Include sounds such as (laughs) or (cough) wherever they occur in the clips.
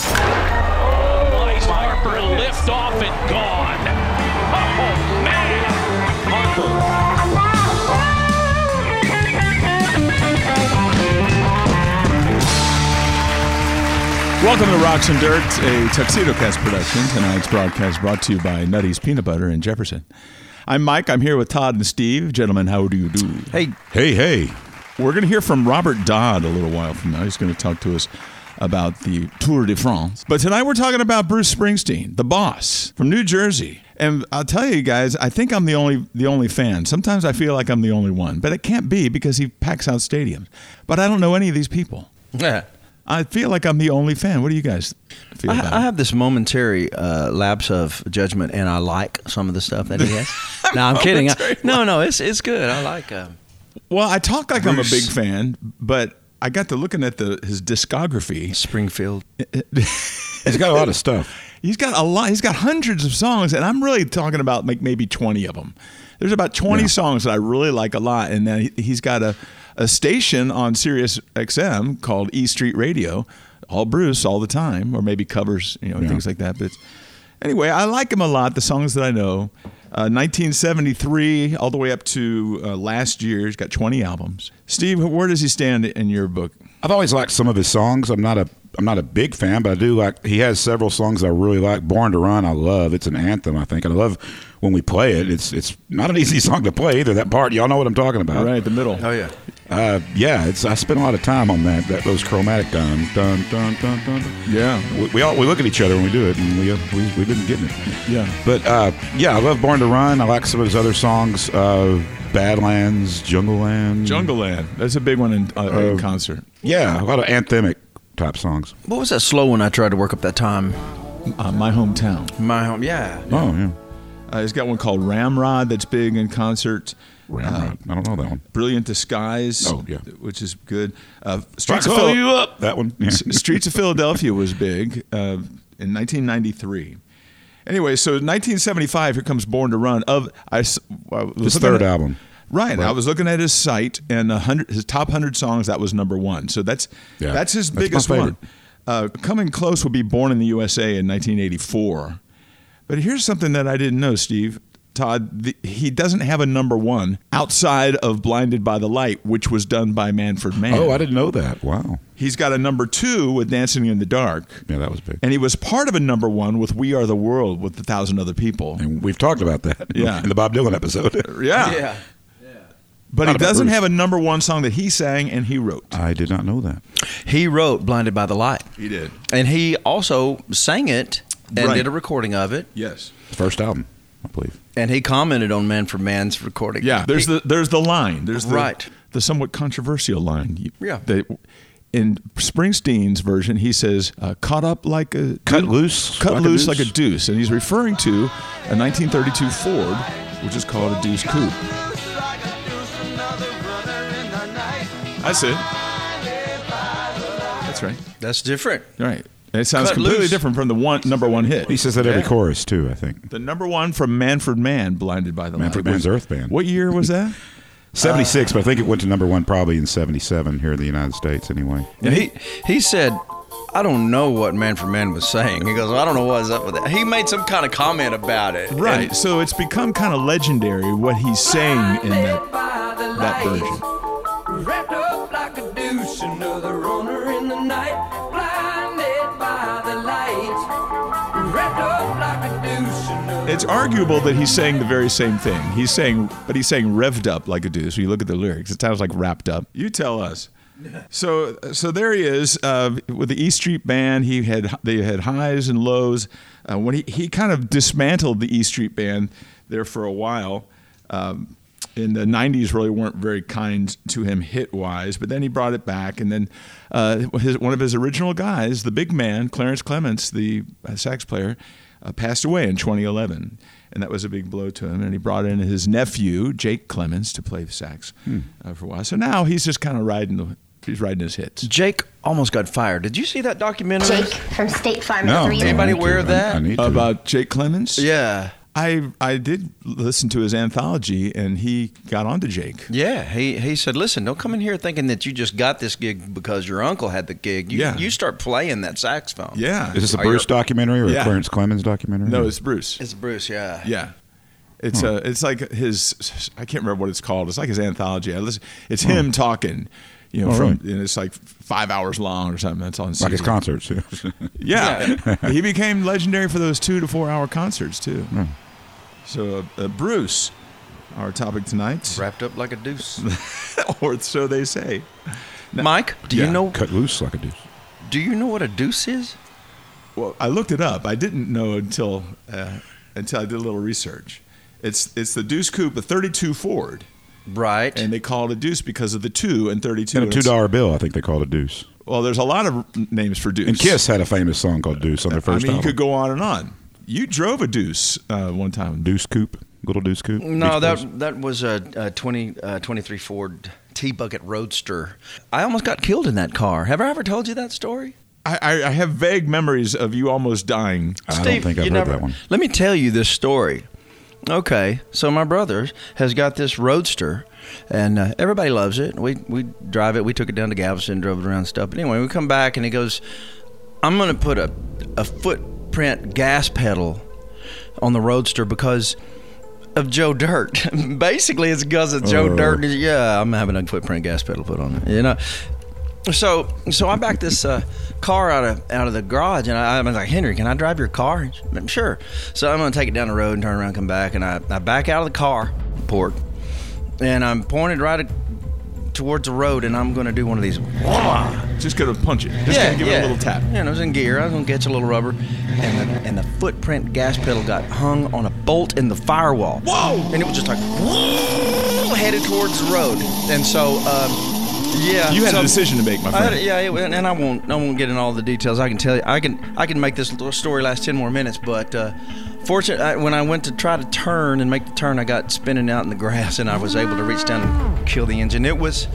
Oh, Bryce Harper lift off and gone. Oh, man. Harper. Welcome to Rocks and Dirt, a Tuxedo Cast production. Tonight's broadcast brought to you by Nutty's Peanut Butter in Jefferson. I'm Mike. I'm here with Todd and Steve. Gentlemen, how do you do? Hey, Hey, hey. We're going to hear from Robert Dodd a little while from now. He's going to talk to us about the Tour de France. But tonight we're talking about Bruce Springsteen, the boss from New Jersey. And I'll tell you guys, I think I'm the only the only fan. Sometimes I feel like I'm the only one, but it can't be because he packs out stadiums. But I don't know any of these people. yeah. I feel like I'm the only fan. What do you guys feel about I, it? I have this momentary uh, lapse of judgment, and I like some of the stuff that he has. (laughs) no, I'm kidding. I, no, no, it's it's good. I like. Uh, Well, I talk like I'm a big fan, but I got to looking at the his discography. Springfield. (laughs) He's got a lot of stuff. He's got a lot. He's got hundreds of songs, and I'm really talking about like maybe 20 of them. There's about 20 Yeah. songs that I really like a lot, and then he- he's got a a station on Sirius XM called E Street Radio, all Bruce all the time, or maybe covers you know Yeah. things like that. But anyway, I like him a lot. The songs that I know. Uh, 1973 all the way up to uh, last year. He's got 20 albums. Steve, where does he stand in your book? I've always liked some of his songs. I'm not a I'm not a big fan, but I do like. He has several songs I really like. "Born to Run," I love. It's an anthem, I think, and I love when we play it. It's it's not an (laughs) easy song to play either. That part, y'all know what I'm talking about, Right, the middle. Oh yeah. Uh, yeah, it's. I spent a lot of time on that. That those chromatic dun dun dun dun dun. dun. Yeah. We, we all we look at each other when we do it, and we uh, we we've been getting it. Yeah. But uh, yeah, I love "Born to Run." I like some of his other songs. Uh, Badlands, Jungle Land, Jungle Land. That's a big one in, uh, in concert. Yeah, a lot of anthemic type songs. What was that slow one I tried to work up that time? Uh, My hometown. My home. Yeah. Oh yeah, Uh, he's got one called Ramrod that's big in concert. Ramrod. I don't know that one. Brilliant Disguise. Oh, yeah. which is good. Uh, Streets of call Phil- you up. That one. Yeah. Streets of Philadelphia was big uh, in 1993. Anyway, so 1975, here comes Born to Run. Of I, I was His third at- album. Right, I was looking at his site, and his top hundred songs that was number one. So that's Yeah, that's his that's biggest one. Uh, coming close would be Born in the USA in 1984. But here's something that I didn't know, Steve. Todd, the, he doesn't have a number one outside of Blinded by the Light, which was done by Manfred Mann. Oh, I didn't know that. Wow. He's got a number two with Dancing in the Dark. Yeah, that was big. And he was part of a number one with We Are the World with a thousand other people. And we've talked about that. Yeah. (laughs) In the Bob Dylan episode. (laughs) Yeah. Yeah. But Not he doesn't Bruce. have a number one song that he sang and he wrote. I did not know that. He wrote "Blinded by the Light," He did. and he also sang it and Right. did a recording of it. Yes. First album, I believe. And he commented on Manfred Mann's recording. Yeah. There's the there's the line. There's the, Right. the somewhat controversial line. Yeah. that- in Springsteen's version, he says, uh, "Caught up like a Cut loose cut like loose deuce." like a deuce," and he's referring to a 1932 Ford, which is called a Deuce Coupe. That's it. That's right. That's different. Right. It sounds Cut completely loose. different from the one number one hit. He says that every Yeah. chorus too. I think. The number one from Manfred Mann, "Blinded by the Manfred Light." Mann's Earth Band. What year was that? (laughs) Seventy six, but I think it went to number one probably in seventy seven here in the United States. Anyway. Yeah, he he said, "I don't know what Manfred Mann was saying." He goes, "I don't know what's up with that." He made some kind of comment about it. Right. And- so it's become kind of legendary what he's saying in that that version. Wrapped up like a deuce, another runner in the night, It's arguable that he's saying the very same thing. He's saying, but he's saying revved up like a deuce. When you look at the lyrics, it sounds like wrapped up. You tell us. So, so there he is uh, with the E Street Band. He had they had highs and lows. Uh, when he, he kind of dismantled the E Street Band there for a while. Um, in the 90s really weren't very kind to him hit wise but then he brought it back and then uh, his, one of his original guys the big man clarence Clemons the uh, sax player uh, passed away in 2011 and that was a big blow to him and he brought in his nephew jake Clemons, to play the sax uh, for a while so now he's just kind of riding the he's riding his hits Jake almost got fired. Did you see that documentary? Jake from State Farm No. Anybody aware of that? I, I need to. about jake Clemons? Yeah. I I did listen to his anthology, and he got onto Jake. Yeah, he he said, "Listen, don't come in here thinking that you just got this gig because your uncle had the gig. You Yeah. you start playing that saxophone." Yeah. Is this a Are you- Bruce documentary or Yeah. a Clarence Clemons documentary? No, it's Bruce. It's Bruce. Yeah. Yeah. It's uh, it's like his I can't remember what it's called. It's like his anthology. I listen, it's him talking, you know, Oh, from really? and it's like five hours long or something. That's on like his concerts. (laughs) Yeah, he became legendary for those two to four hour concerts too. Hmm. So uh, uh, Bruce, our topic tonight, Wrapped up like a deuce. (laughs) or so they say. Mike, do Yeah. you know Cut loose like a deuce. do you know what a deuce is? Well, I looked it up. I didn't know until uh, until I did a little research. It's it's the Deuce Coupe, a 32 Ford, Right. and they call it a Deuce because of the two and 32. And a $2 bill, I think they called it a deuce. Well, there's a lot of names for Deuce. And Kiss had a famous song called Deuce on their first I first mean, you could go on and on. You drove a Deuce uh, one time. Deuce Coupe, little Deuce Coupe. no, Beach Boys. that that was a, a 20, uh, 23 Ford T bucket Roadster. I almost got killed in that car. Have I ever told you that story? I, I, I have vague memories of you almost dying. I don't Steve, think I've you heard never- that one. Let me tell you this story. Okay, so my brother has got this Roadster, and uh, everybody loves it. We we drive it. We took it down to Galveston, drove it around and stuff. But anyway, we come back and he goes, "I'm going to put a a footprint gas pedal on the Roadster because." Of Joe Dirt, (laughs) basically, it's because of Joe Oh. Dirt. Yeah, I'm having a footprint gas pedal put on it. You know, so so I backed this uh, car out of out of the garage, and I, I was like, Henry, can I drive your car? He said, Sure. So I'm gonna take it down the road and turn around, and come back, and I, I back out of the car port, and I'm pointed right at, towards the road, and I'm gonna do one of these. Just gonna punch it. Just gonna give it a little tap. Yeah, and it was in gear. I was gonna catch a little rubber, and the, and the footprint gas pedal got hung on a bolt in the firewall. Whoa! And it was just like headed towards the road, and so. Um, yeah, You had so- a decision to make, my I friend. yeah, it, and I won't. I won't get in all the details. I can tell you. I can. I can make this story last ten more minutes. But uh, fortunate, I, when I went to try to turn and make the turn, I got spinning out in the grass, and I was able to reach down and kill the engine. It was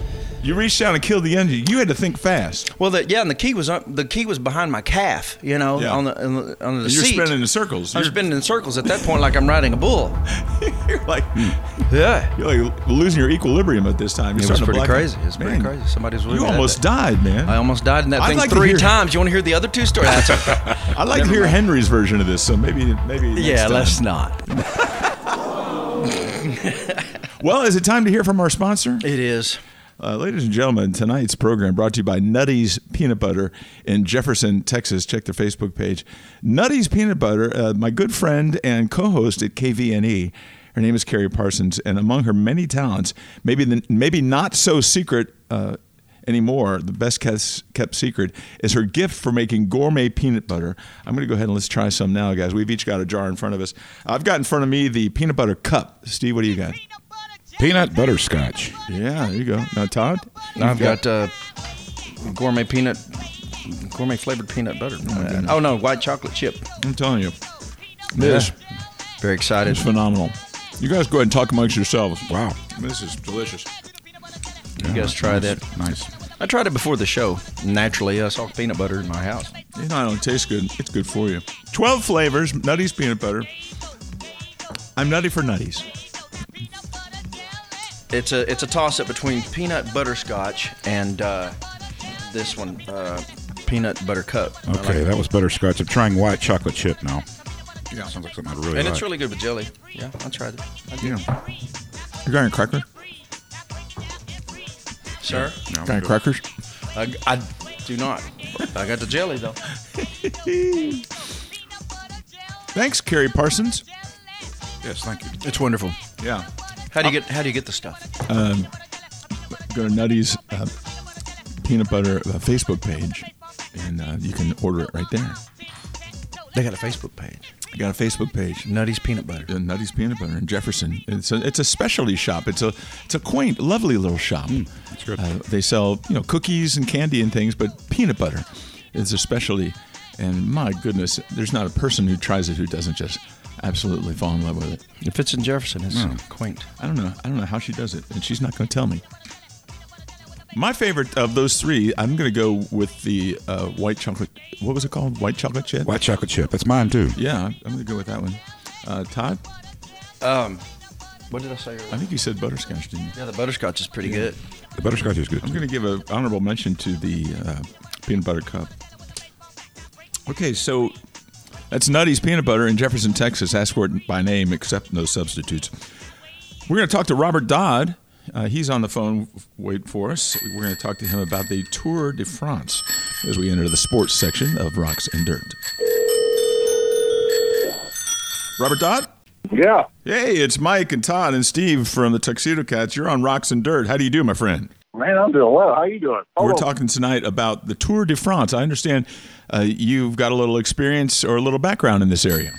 You reached down and killed the engine. You had to think fast. well, the, yeah, and the key was up, the key was behind my calf. You know, Yeah. on the on the, on the you're seat. spinning in circles. I'm You're- spinning in circles at that point, like I'm riding a bull. (laughs) You're like hmm. Yeah. you're like losing your equilibrium at this time. You're It was pretty crazy. It was pretty Man, crazy. Somebody was really You almost died, man. I almost died in that I'd thing like three hear- times. You want to hear the other two stories? (laughs) I'd like to hear mind. Henry's version of this. So maybe maybe yeah, time. let's not. (laughs) Well, is it time to hear from our sponsor? It is. Uh, ladies and gentlemen, tonight's program brought to you by Nutty's Peanut Butter in Jefferson, Texas. Check their Facebook page. Nutty's Peanut Butter, uh, my good friend and co host at KVNE. Her name is Carrie Parsons, and among her many talents, maybe the, maybe not so secret uh, anymore, the best kept secret is her gift for making gourmet peanut butter. I'm going to go ahead and let's try some now, guys. We've each got a jar in front of us. I've got in front of me the peanut butter cup. Steve, what do you got? Peanut butterscotch. Yeah, there you go. Now, Todd? I've got uh, gourmet peanut, gourmet flavored peanut butter. goodness. oh no, white chocolate chip. I'm telling you, this Very excited. It's phenomenal. You guys go ahead and talk amongst yourselves. Wow. This is delicious. You guys try that. Nice. I tried it before the show. Naturally, I saw peanut butter in my house. You know, it don't taste good. It's good for you. 12 flavors, Nutty's peanut butter. I'm nutty for Nutties. It's a it's a toss up between peanut butterscotch and uh, this one, uh, peanut butter cup. I like Okay, it. that was butterscotch. I'm trying white chocolate chip now. Yeah. Sounds like something I'd really and like. it's really good with jelly. Yeah, I tried it. I did. Yeah. You got any crackers? Sir, No, I'm Got any good. crackers? I, I do not. I got the jelly though. (laughs) Thanks, Carrie Parsons. Yes, thank you. It's wonderful. Yeah. How do you get How do you get the stuff? Go to Nutty's uh, peanut butter uh, Facebook page, and uh, you can order it right there. They got a Facebook page. I got a Facebook page. Nutty's peanut butter. uh, Nutty's Peanut Butter in Jefferson. It's a it's a specialty shop. It's a it's a quaint, lovely little shop. that's good. Uh, they sell you know cookies and candy and things, but peanut butter is a specialty. And my goodness, there's not a person who tries it who doesn't just absolutely fall in love with it. If it's in Jefferson, it's quaint. I don't know. I don't know how she does it, and she's not going to tell me. My favorite of those three, I'm going to go with the uh, white chocolate. What was it called? White chocolate chip. White chocolate chip. That's mine too. Yeah, I'm going to go with that one. Uh, Todd, Um, what did I say? earlier? I think you said butterscotch, didn't you? Yeah, the butterscotch is pretty good. The butterscotch is good. I'm going to give an honorable mention to the uh, peanut butter cup. Okay, so that's Nutty's Peanut Butter in Jefferson, Texas. Ask for it by name, except no substitutes. We're going to talk to Robert Dodd. Uh, he's on the phone. Wait for us. We're going to talk to him about the Tour de France as we enter the sports section of Rocks and Dirt. Robert Dodd? Yeah. Hey, it's Mike and Todd and Steve from the Tuxedo Cats. You're on Rocks and Dirt. How do you do, my friend? Man, I'm doing well. How you doing? We're talking tonight about the Tour de France. I understand uh, you've got a little experience or a little background in this area.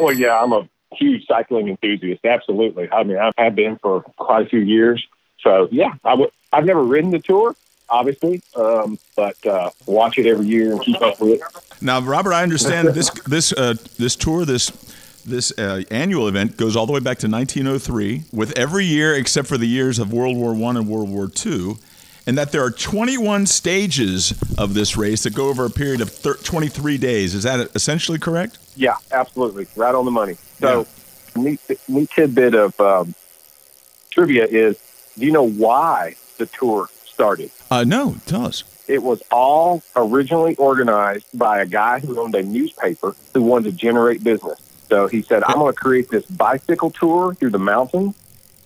Well, yeah, I'm a huge cycling enthusiast. Absolutely. I mean, I have been for quite a few years. So, yeah, I w- I've never ridden the tour, obviously, um, but uh, watch it every year and keep up with it. Now, Robert, I understand this this uh, this tour this this uh, annual event goes all the way back to 1903, with every year except for the years of World War One and World War Two, and that there are 21 stages of this race that go over a period of thir- 23 days. Is that essentially correct? Yeah, absolutely. Right on the money. So, neat, neat tidbit of um, trivia is do you know why the tour started? Uh, no, tell us. It was all originally organized by a guy who owned a newspaper who wanted to generate business. So he said, I'm going to create this bicycle tour through the mountains.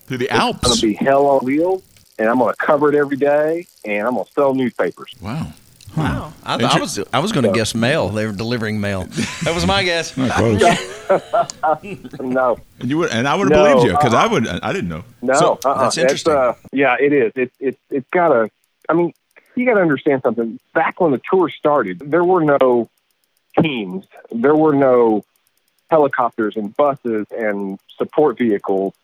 Through the Alps. It's going to be hell on wheels, and I'm going to cover it every day, and I'm going to sell newspapers. Wow. Wow. I, I was I was going to guess mail. They were delivering mail. That was my guess. (laughs) (laughs) Close. (laughs) No, And you would, and I would have No, believed you because I uh-uh. would. I didn't know. no, So, uh-uh. that's interesting. uh, yeah, it is. It's it's it's got to. I mean, you got to understand something. Back when the tour started, there were no teams. There were no helicopters and buses and support vehicles.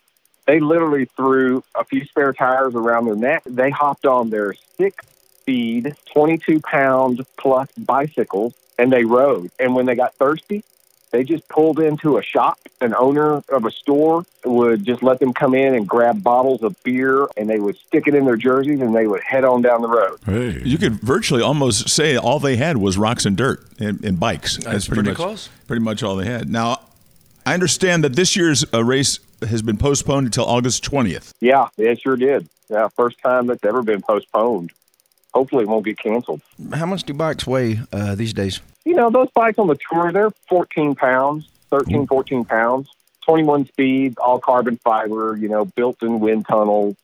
They literally threw a few spare tires around their neck. They hopped on their six speed, 22 pound plus bicycles and they rode. And when they got thirsty, they just pulled into a shop. An owner of a store would just let them come in and grab bottles of beer and they would stick it in their jerseys and they would head on down the road. Hey. you could virtually almost say all they had was rocks and dirt and, and bikes. That's pretty, pretty much, close. Pretty much all they had. Now, I understand that this year's uh, race has been postponed until August 20th. Yeah, it sure did. Yeah, first time that's ever been postponed. Hopefully it won't get canceled. How much do bikes weigh uh, these days? You know, those bikes on the tour, they're 14 pounds, 13, 14 pounds, 21 speeds, all carbon fiber, you know, built in wind tunnel.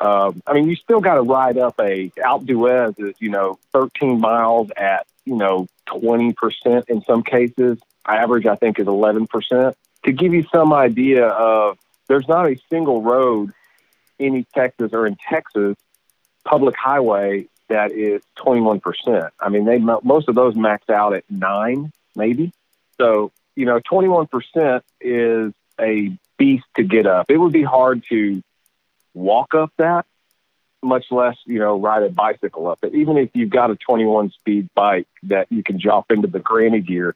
Um, I mean, you still got to ride up a Alpe d'Huez you know, 13 miles at, you know, 20% in some cases. Average, I think, is 11%. To give you some idea of, there's not a single road in East Texas or in Texas, public highway that is 21%. I mean, they most of those max out at nine, maybe. So, you know, 21% is a beast to get up. It would be hard to walk up that, much less, you know, ride a bicycle up it. Even if you've got a 21 speed bike that you can drop into the granny gear,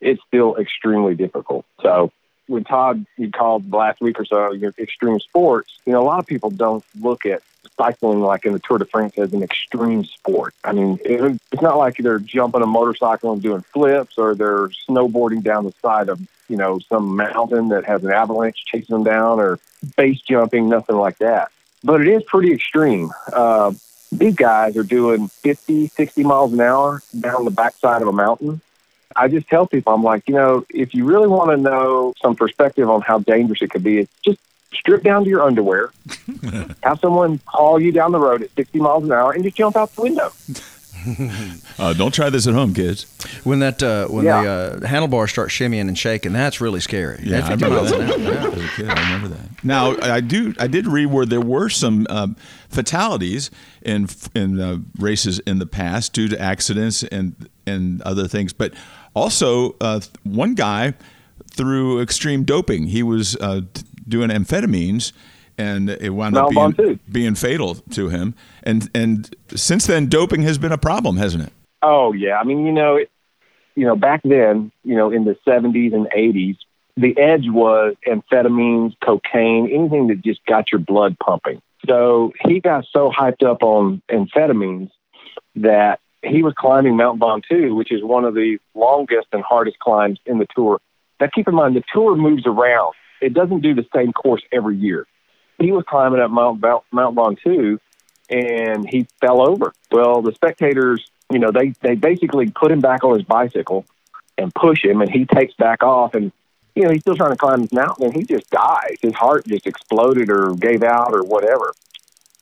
it's still extremely difficult. So, when Todd he called last week or so your extreme sports, you know, a lot of people don't look at cycling like in the Tour de France as an extreme sport. I mean, it, it's not like they're jumping a motorcycle and doing flips or they're snowboarding down the side of, you know, some mountain that has an avalanche chasing them down or base jumping, nothing like that. But it is pretty extreme. Uh, these guys are doing 50, 60 miles an hour down the backside of a mountain. I just tell people, I'm like, you know, if you really want to know some perspective on how dangerous it could be, just strip down to your underwear, (laughs) have someone haul you down the road at 60 miles an hour, and just jump out the window. (laughs) Uh, don't try this at home, kids. When that uh, when Yeah. the uh, handlebars start shimmying and shaking, that's really scary. Yeah, At I remember that. yeah. As a kid, I remember that. Now, I do. I did read where there were some um, fatalities in in uh, races in the past due to accidents and and other things, but also uh, one guy through extreme doping. He was uh, doing amphetamines. And it wound up being, being fatal to him, and and since then, doping has been a problem, hasn't it? Oh yeah, I mean, you know, it, you know, back then, you know, in the '70s and '80s, the edge was amphetamines, cocaine, anything that just got your blood pumping. So he got so hyped up on amphetamines that he was climbing Mount Ventoux, which is one of the longest and hardest climbs in the tour, Now, keep in mind, the tour moves around. It doesn't do the same course every year. He was climbing up Mount, Mount Ventoux, and he fell over. Well, the spectators, you know, they, they basically put him back on his bicycle and push him, and he takes back off. And, you know, he's still trying to climb this mountain, and he just dies. His heart just exploded or gave out or whatever.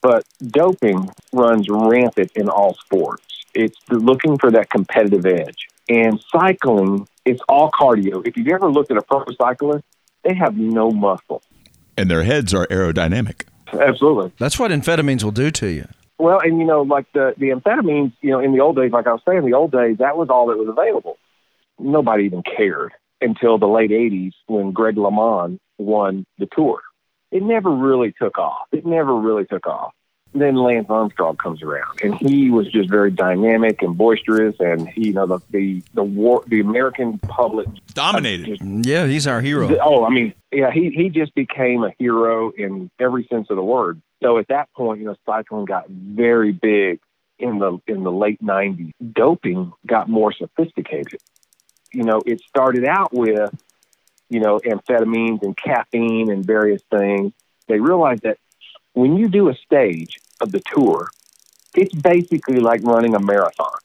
But doping runs rampant in all sports. It's looking for that competitive edge. And cycling, it's all cardio. If you've ever looked at a pro cyclist, they have no muscle. And their heads are aerodynamic. Absolutely. That's what amphetamines will do to you. Well, and you know, like the the amphetamines, you know, in the old days, like I was saying, in the old days, that was all that was available. Nobody even cared until the late '80s when Greg LeMond won the Tour. It never really took off. It never really took off. Then Lance Armstrong comes around, and he was just very dynamic and boisterous, and he, you know, the the the war, the American public Dominated. just Yeah, he's our hero. Oh, I mean, yeah, he he just became a hero in every sense of the word. So at that point, you know, cycling got very big in the in the late '90s. Doping got more sophisticated. You know, it started out with, you know, amphetamines and caffeine and various things. They realized that when you do a stage of the tour, it's basically like running a marathon,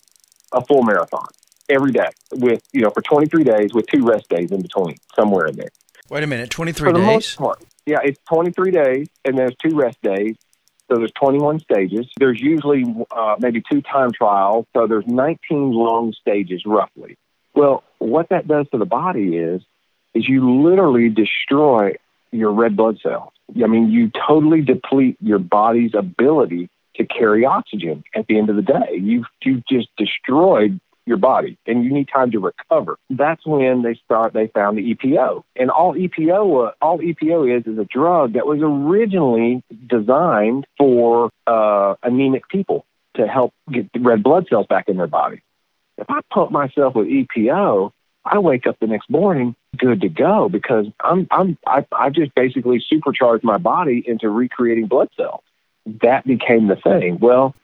a full marathon every day with, you know, for 23 days with two rest days in between, somewhere in there. Wait a minute, 23 For the days? most part. Yeah, it's 23 days, and there's two rest days. So there's 21 stages. There's usually uh, maybe two time trials. So there's 19 long stages roughly. Well, what that does to the body is, is you literally destroy your red blood cells. I mean, you totally deplete your body's ability to carry oxygen at the end of the day. You've, you've just destroyed your body and you need time to recover. That's when they start, they found the EPO. And all EPO, uh, all EPO is, is a drug that was originally designed for uh, anemic people to help get the red blood cells back in their body. If I pump myself with EPO, I wake up the next morning good to go because I'm I'm I, I just basically supercharged my body into recreating blood cells. That became the thing. Well,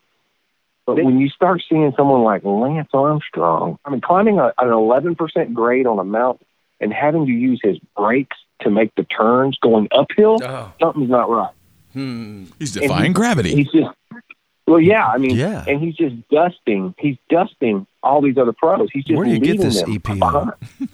but when you start seeing someone like Lance Armstrong, I mean, climbing a, an 11% grade on a mountain and having to use his brakes to make the turns going uphill, Oh. something's not right. Hmm. He's defying gravity. He's just, well, yeah, I mean, Yeah. and he's just dusting. He's dusting all these other pros. He's just Where do you get this them EPO? (laughs)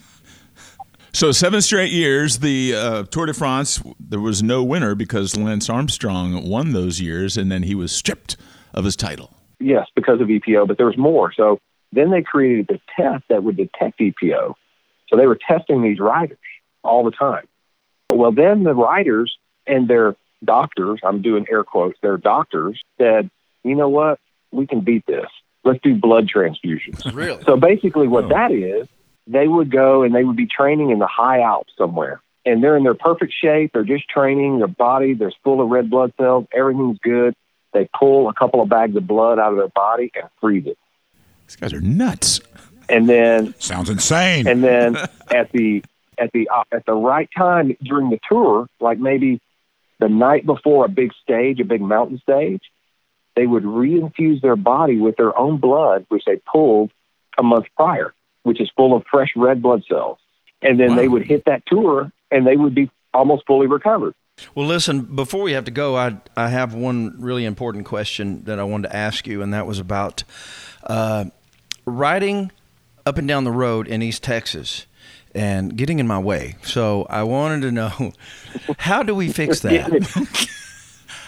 behind. So seven straight years, the uh, Tour de France, there was no winner because Lance Armstrong won those years, and then he was stripped of his title. Yes, because of EPO, but there was more. So then they created the test that would detect EPO. So they were testing these riders all the time. Well, then the riders and their doctors, I'm doing air quotes, their doctors said, you know what? We can beat this. Let's do blood transfusions. Really? So basically, what that is, they would go and they would be training in the high Alps somewhere. And they're in their perfect shape. They're just training. Their body, they're full of red blood cells. Everything's good. They pull a couple of bags of blood out of their body and freeze it. These guys are nuts. And then, Sounds insane. and then (laughs) at the at the uh, at the right time during the tour, like maybe the night before a big stage, a big mountain stage, they would reinfuse their body with their own blood, which they pulled a month prior, which is full of fresh red blood cells. And then they would hit that tour and they would be almost fully recovered. Well, listen, before we have to go, I, I have one really important question that I wanted to ask you, and that was about uh, riding up and down the road in East Texas and getting in my way. So I wanted to know (laughs) how do we fix (laughs) that? (laughs)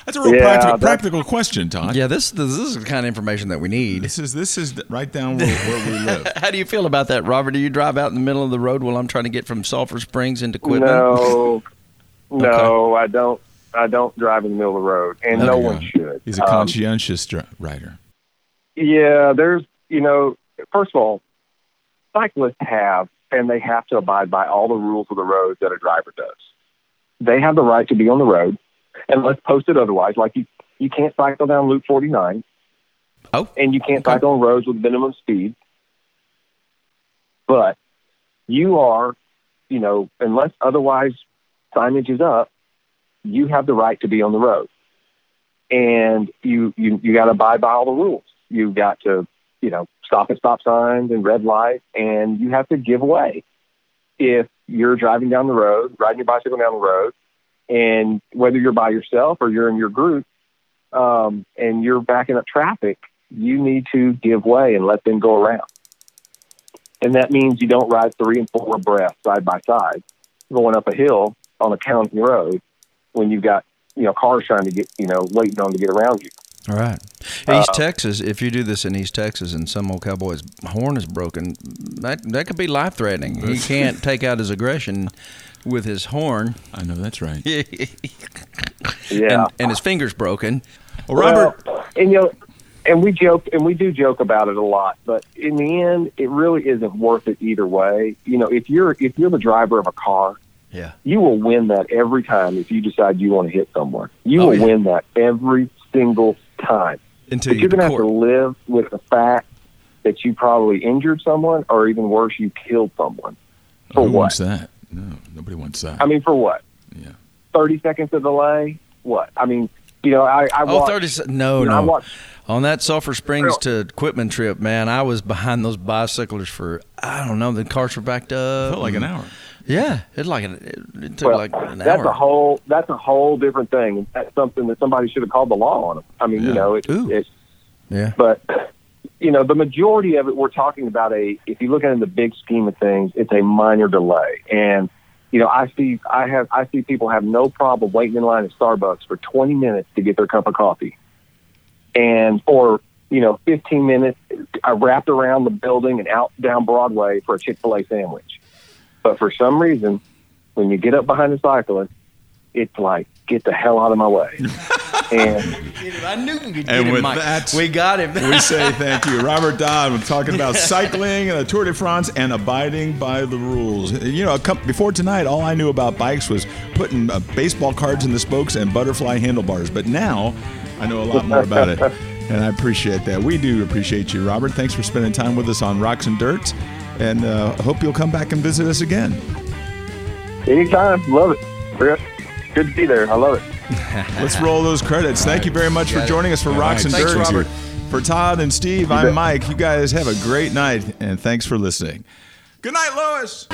That's a real Yeah, practical, practical question, Todd. Yeah, this, this is the kind of information that we need. This is this is right down where, where we (laughs) live. How do you feel about that, Robert? Do you drive out in the middle of the road while I'm trying to get from Sulphur Springs into Quitman? No, (laughs) no, I don't. I don't drive in the middle of the road, and no one should. He's a Um, conscientious dri- rider. Yeah, there's, you know, first of all, cyclists have and they have to abide by all the rules of the road that a driver does. They have the right to be on the road, unless posted otherwise. Like you, you can't cycle down Loop 49, Oh, and you can't Okay. cycle on roads with minimum speed. But you are, you know, unless otherwise signage is up, you have the right to be on the road, and you you you got to abide by all the rules. You've got to, you know, stop at stop signs and red lights, and you have to give way. If you're driving down the road, riding your bicycle down the road, and whether you're by yourself or you're in your group, um, and you're backing up traffic, you need to give way and let them go around. And that means you don't ride three and four abreast side by side going up a hill on a county road when you've got, you know, cars trying to get, you know, waiting on to get around you. All right. Uh, East Texas, if you do this in East Texas and some old cowboy's horn is broken, that that could be life threatening. He (laughs) can't take out his aggression with his horn. I know that's right. (laughs) Yeah. And, and his finger's broken. Well, Robert, Well, and you know, and we joke and we do joke about it a lot, but in the end, it really isn't worth it either way. You know, if you're if you're the driver of a car, Yeah. you will win that every time if you decide you want to hit someone. You Oh, will yeah. win that every single time. Until But you you're going to to have to live with the fact that you probably injured someone, or even worse, you killed someone. For who what? wants that? No, nobody wants that. I mean, for what? Yeah. Thirty seconds of delay. What? I mean, you know, I, I Oh, watched, 30 se- No, you know, I no. watched On that Sulphur Springs to Quitman trip, man, I was behind those bicyclers for, I don't know, the cars were backed up. felt like an hour. Yeah. it's like an, it, it took well, like an that's hour. a whole that's a whole different thing. That's something that somebody should have called the law on them. I mean, Yeah. you know, it, it's yeah. but you know, the majority of it, we're talking about a. If you look at it in the big scheme of things, it's a minor delay. And you know, I see, I have, I see people have no problem waiting in line at Starbucks for 20 minutes to get their cup of coffee, and or you know, 15 minutes uh, wrapped around the building and out down Broadway for a Chick Fil A sandwich. But for some reason, when you get up behind a cyclist, it's like, get the hell out of my way. (laughs) and I knew we could And with him, Mike. that- we got him. we say (laughs) thank you, Robert Dodd. We're talking about (laughs) cycling and the Tour de France and abiding by the rules. You know, a couple, before tonight, all I knew about bikes was putting uh, baseball cards in the spokes and butterfly handlebars. But now, I know a lot more about it, and I appreciate that. We do appreciate you, Robert. Thanks for spending time with us on Rocks and Dirt, and uh, hope you'll come back and visit us again. anytime, love it. Good good to be there. I love it. (laughs) (laughs) Let's roll those credits. Thank you very much for Got it. joining us for Rocks and Thanks, Dirt. Robert. For Todd and Steve, I'm Mike. You guys have a great night, and thanks for listening. Good night, Lois.